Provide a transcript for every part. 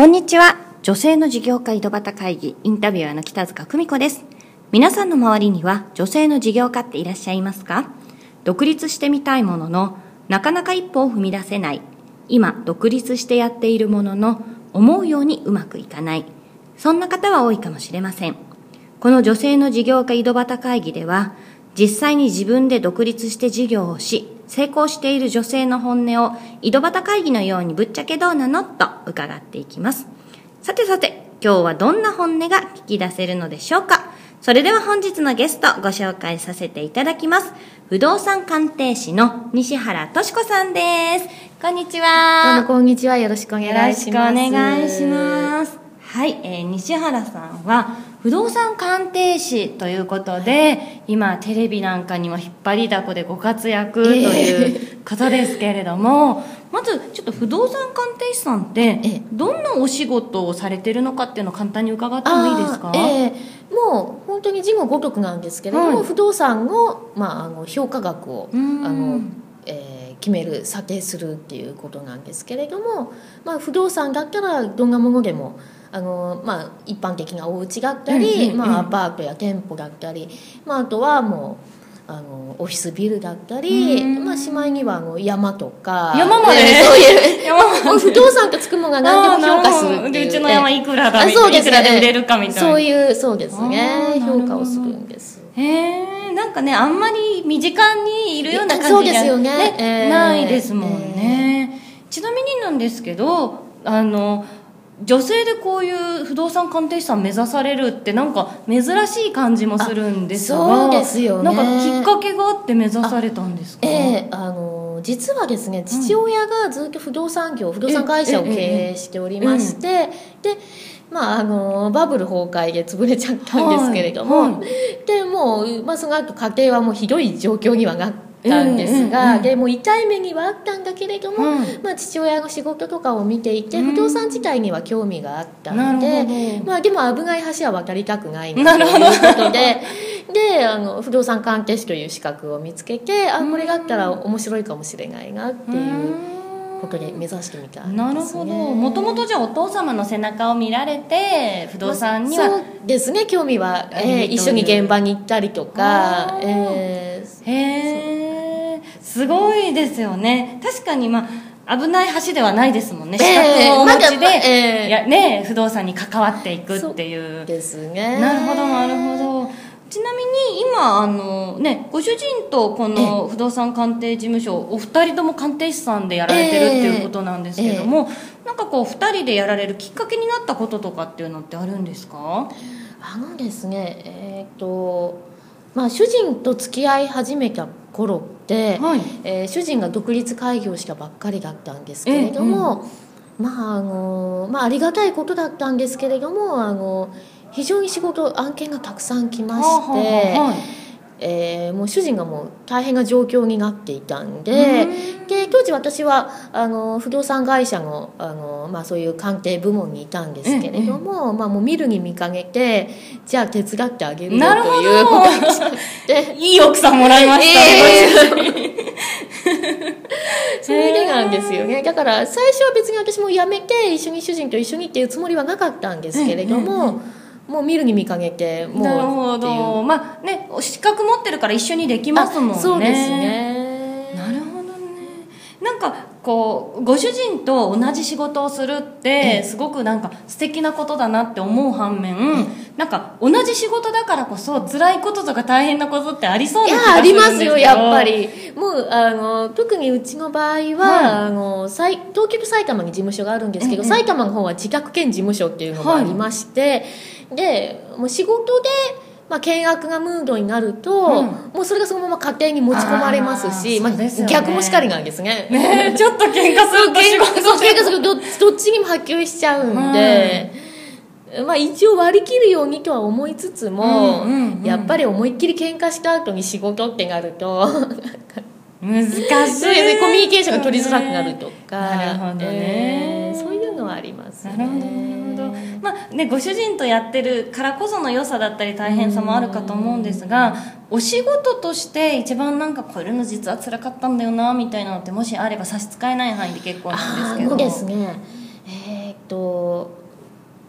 こんにちは。女性の事業家井戸端会議インタビュアーの北塚久美子です。皆さんの周りには女性の事業家っていらっしゃいますか？独立してみたいものの、なかなか一歩を踏み出せない。今、独立してやっているものの、思うようにうまくいかない。そんな方は多いかもしれません。この女性の事業家井戸端会議では、実際に自分で独立して事業をし、成功している女性の本音を井戸端会議のようにぶっちゃけどうなの？と伺っていきます。さてさて、今日はどんな本音が聞き出せるのでしょうか？それでは本日のゲストご紹介させていただきます。不動産鑑定士の西原敏子さんです。こんにちどうもは。こんにちは。よろしくお願いします。よろしくお願いします。はい、えー西原さんは不動産鑑定士ということで今テレビなんかにも引っ張りだこでご活躍という方ですけれども、まずちょっと不動産鑑定士さんってええ。どんなお仕事をされてるのかっていうのを簡単に伺ってもいいですか？ええ。もう本当に字もごとくなんですけれども、はい。不動産の,、まあ、あの評価額をあうん。の、えー決める査定するっていうことなんですけれども、まあ、不動産だったらどんなものでもあの、まあ、一般的なお家だったり、まあ、アパートや店舗だったり、まあ、あとはもうあのオフィスビルだったり、うん。まあ、しまいにはあの山とか山まで？ねそういう山もう不動産とつくものが何でも評価するっていう。ちの山いくらだそうですくらで売れるかみたいな。そういうそうですね。評価をするんです。へえんかねあんまり身近にいるような感じそうですよね。えー。ないですもんね、ちなみになんですけどあの女性でこういう不動産鑑定士さん目指されるってなんか珍しい感じもするんですがそうですよね。なんかきっかけがあって目指されたんですか？ええあの実はですね父親がずっと不動産業不動産会社を経営しておりましてでまああのバブル崩壊で潰れちゃったんですけれども、はい。はでもう、まあ、その後家庭はもうひどい状況にはなったんですが、でもう痛い目にはあったんだけれども、はいまあ、父親の仕事とかを見ていてうん。不動産自体には興味があったので、まあ、でも危ない橋は渡りたくないなるほど。ということで。であの不動産鑑定士という資格を見つけてあこれがあったら面白いかもしれないなっていうことで目指してみたんです、ね、なるほど。もともとじゃあお父様の背中を見られて不動産には、そうですね。興味は、えー一緒に現場に行ったりとかえーへえすごいですよね。確かにまあ危ない橋ではないですもんね。資え。え格をお持ちで、まだええ。いやね、不動産に関わっていくっていう。ですね。なるほどなるほど。ちなみに今あのねご主人とこの不動産鑑定事務所お二人とも鑑定士さんでやられてるっていうことなんですけども、なんかこう二人でやられるきっかけになったこととかっていうのってあるんですか？あのですねえっ、とまあ主人と付き合い始めた頃はい。えー主人が独立開業したばっかりだったんですけれども、まああのまあありがたいことだったんですけれどもあの非常に仕事案件がたくさん来まして、はあはあはいえーもう主人がもう大変な状況になっていたんでで当時私はあの不動産会社のあの、まあ、そういう鑑定部門にいたんですけれども,、まあ、もう見るに見かけてじゃあ手伝ってあげるよということになって。いい奥さんもらいましたね、それでなんですよね。だから最初は別に私も辞めて一緒に主人と一緒にっていうつもりはなかったんですけれども、もう見るに見かけてもうなるほど。まあね資格持ってるから一緒にできますもんね。あそうですね。なるほどね。なんかこうご主人と同じ仕事をするってすごくなんか素敵なことだなって思う反面なんか同じ仕事だからこそ辛いこととか大変なことってありそういな気がやありますするんですけどよやっぱり。もうあの特にうちの場合は、はい。あの埼東京と埼玉に事務所があるんですけど、ええ。埼玉の方は自宅兼事務所っていうのがありまして、でもう仕事で、まあ、契約がムードになると、うん。もうそれがそのまま家庭に持ち込まれますしまあ逆もしかりなんですね。ねちょっと喧嘩すると仕事そう喧嘩するとどどっちにも波及しちゃうんで、まあ一応割り切るようにとは思いつつも、うんうんうん。やっぱり思いっきり喧嘩した後に仕事ってなると難しい。ねコミュニケーションが取りづらくなるとか。なるほどね。えーそういうのはありますね。なるほどなるほどまあねご主人とやってるからこその良さだったり大変さもあるかと思うんですがお仕事として一番なんかこれの実は辛かったんだよなみたいなのってもしあれば差し支えない範囲で結構なんですけど。ですね。えーっと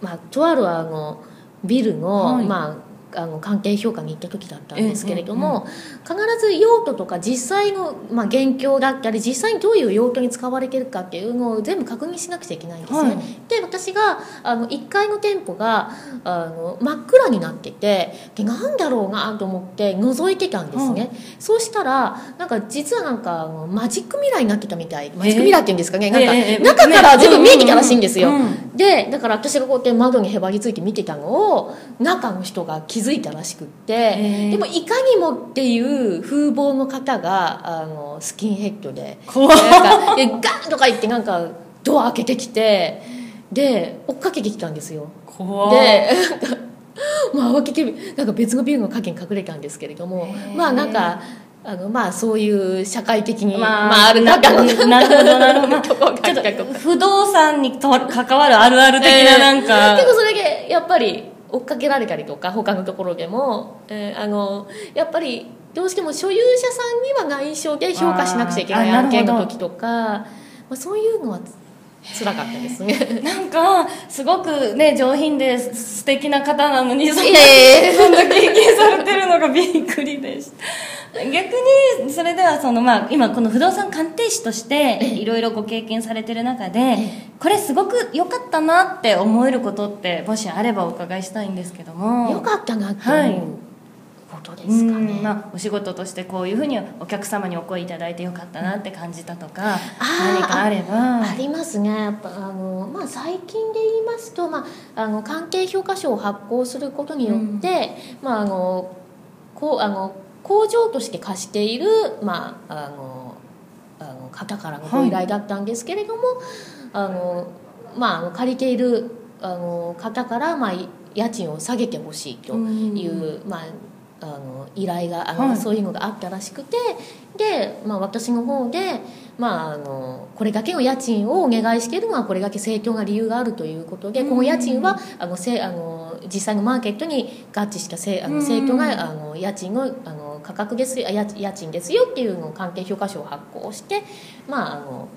まあ、とあるあのビルの、はい。まああの関係評価に行った時だったんですけれども、必ず用途とか実際の、まあ、現況だったり実際にどういう用途に使われてるかっていうのを全部確認しなくちゃいけないんですね。はいで私があの1階の店舗があの真っ暗になっててでなんだろうなと思って覗いてたんですね、そうしたらなんか実はなんかあのマジックミラーになってたみたい。マジックミラーっていうんですかね、なんか、ええ中から全部見えてたらしいんですよ、うん。うんでだから私がこうやって窓にへばりついて見てたのを中の人が気づいたらしくって、へえでもいかにもっていう風貌の方があのスキンヘッドで。なんかでガンとか言ってなんかドア開けてきてで追っかけてきたんですよ。怖いで まあ慌ててなんか別のビルの陰に隠れたんですけれどもまあなんかあのまあそういう社会的に、まあまあ、ある中のなるほどなるほど、不動産にと関わるあるある的ななんか、結構それでやっぱり追っかけられたりとか他のところでも、えーあのやっぱりどうしても所有者さんには内緒で評価しなくちゃいけない案件の時とかまあ、そういうのはつ辛かったですね。なんかすごくね上品で素敵な方なのにそんいな経験されてるのがびっくりでした。逆にそれではその、まあ、今この不動産鑑定士としていろいろご経験されてる中でこれすごく良かったなって思えることってもしあればお伺いしたいんですけども。よかったなってはい。思うことですかね。うんまあ、お仕事としてこういうふうにお客様にお声いただいてよかったなって感じたとか、あー何かあれば。ありますね。やっぱあの、まあ、最近で言いますと、まあ、あの関係評価書を発行することによって、まあ、あのこうあの工場として貸している、まあ、あのあの方からのご依頼だったんですけれども、あのまあ、借りているあの方から、まあ、家賃を下げてほしいという、まあ、あの依頼があの、はい。そういうのがあったらしくてで、まあ、私の方で、まあ、あのこれだけの家賃をお願いしているのはこれだけ正当な理由があるということで、この家賃はあのせあの実際のマーケットに合致したせあの正当なあの家賃のあの価格ですあ家家賃ですよっていうのを関係評価書を発行して、まあ、あの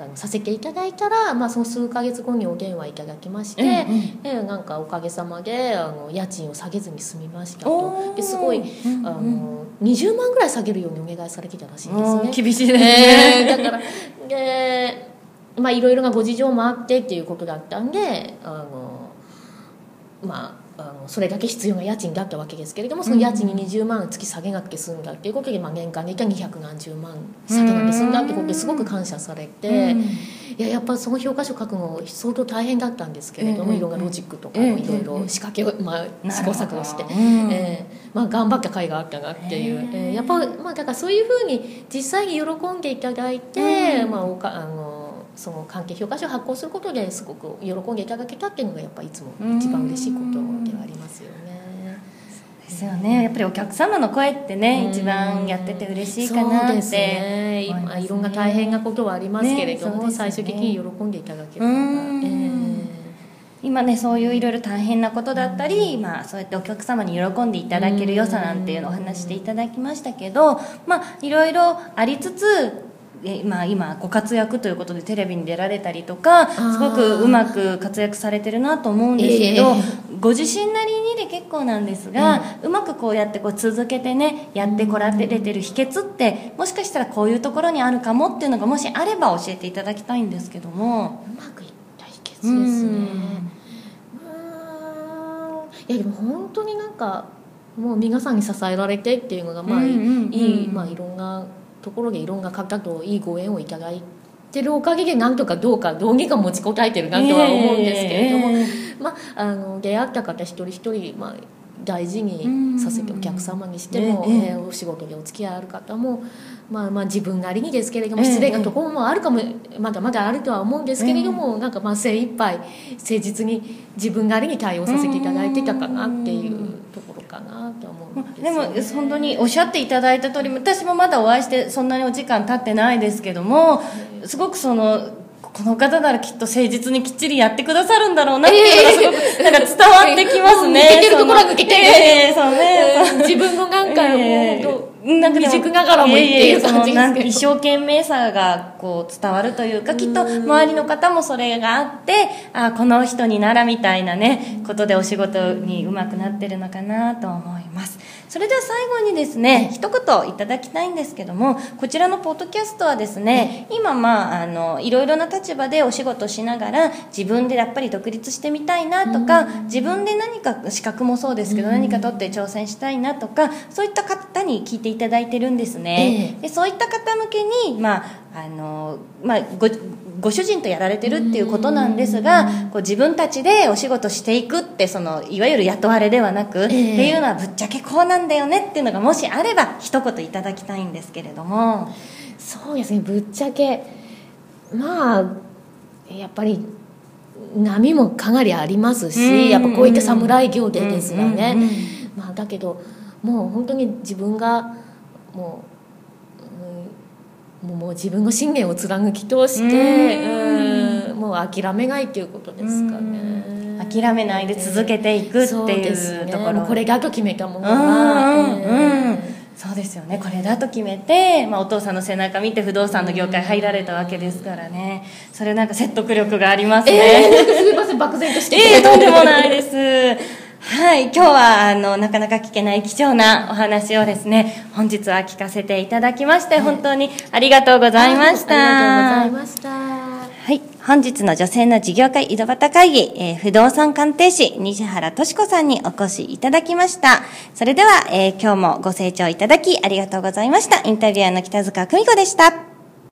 あのさせていただいたら、まあ、その数か月後にお電話いただきまして、うんうん。でなんかおかげさまであの家賃を下げずに済みましたと。ですごいうんうん。あの20万ぐらい下げるようにお願いされてたらしいんですね。うん厳しいですね、え ーだからでまあいろいろなご事情もあってっていうことだったんであのまああのそれだけ必要な家賃だったわけですけれどもその家賃に20万月下げなくて済んだっていうことで、まあ、年間で言ったら200何十万下げなくて済んだってことですごく感謝されて、うん。いややっぱその評価書書くの相当大変だったんですけれども、ええいろんなロジックとかええもいろいろ仕掛けを、まあ、試行錯誤して、ええまあ、頑張った甲斐があったなっていう、へえええやっぱ、まあ、だからそういうふうに実際に喜んでいただいて、うん。まあ、おかあのその関係評価書を発行することですごく喜んでいただけたっていうのがやっぱいつも一番嬉しいことではありますよね。ですよね。やっぱりお客様の声ってね、うん一番やってて嬉しいかなってね今いろんな大変なことはありますけれども、ねね。最終的に喜んでいただけるのが、うん。え今ねそういういろいろ大変なことだったり、まあ、そうやってお客様に喜んでいただける良さなんていうのをお話していただきましたけど、まあ、いろいろありつつえまあ、今ご活躍ということでテレビに出られたりとかー。すごくうまく活躍されてるなと思うんですけど、えご自身なりにで結構なんですが、うまくこうやってこう続けてねやってこられてる秘訣ってもしかしたらこういうところにあるかもっていうのがもしあれば教えていただきたいんですけども。うまくいった秘訣ですね。うーん。いやでも本当になんかもう皆さんに支えられてっていうのがまあ、うんうんうん。いい、まあ、いろんなところでいろんな方といいご縁をいただいてるおかげでなんとかどうかどうにか持ちこたえてるなとは思うんですけれども、ええ。まあ、あの出会った方一人一人、まあ、大事にさせてお客様にしても、うんえええーお仕事でお付き合いある方も、まあ、まあ自分なりにですけれどもええ。失礼なところもあるかもまだまだあるとは思うんですけれども、なんかまあ精一杯誠実に自分なりに対応させていただいてたかなっていうところかなと思うんですでも本当におっしゃっていただいた通り私もまだお会いしてそんなにお時間経ってないですけどもすごくそのこの方ならきっと誠実にきっちりやってくださるんだろうなっていうのがすごくなんか伝わってきますね。抜けてるところは抜けてる。ええそうね。自分のなんかええ。どうなんか未熟ながらもっていう感じですけど。一生懸命さがこう伝わるというかきっと周りの方もそれがあってあこの人にならみたいなねことでお仕事にうまくなってるのかなと思います。それでは最後にですね一言いただきたいんですけどもこちらのポッドキャストはですね今まああのいろいろな立場でお仕事しながら自分でやっぱり独立してみたいなとか自分で何か資格もそうですけど何か取って挑戦したいなとかそういった方に聞いていただいてるんですね、でそういった方向けにまああのまあごご主人とやられてるっていうことなんですがこう自分たちでお仕事していくってそのいわゆる雇われではなく、っていうのはぶっちゃけこうなんだよねっていうのがもしあれば一言いただきたいんですけれども。そうですね。ぶっちゃけまあやっぱり波もかなりありますし、うんやっぱこういった侍業でですがね、まあ、だけどもう本当に自分がもう,、うん、もう自分の信念を貫き通して、うん。もう諦めないっていうことですかね、諦めないで続けていくっていうところ。もうこれだと決めたものうんは、うんうん。えそうですよね。これだと決めて、まあ、お父さんの背中見て不動産の業界入られたわけですからね。それなんか説得力がありますーね、えーすいません。漠然として。ええとんでもないです。はい、今日はあのなかなか聞けない貴重なお話をですね、本日は聞かせていただきまして、本当にありがとうございました。ありがとうございましたはい、本日の女性の事業会井戸端会議、えー不動産鑑定士西原敏子さんにお越しいただきました。それでは、えー今日もご清聴いただきありがとうございました。インタビュアーの北塚久美子でした。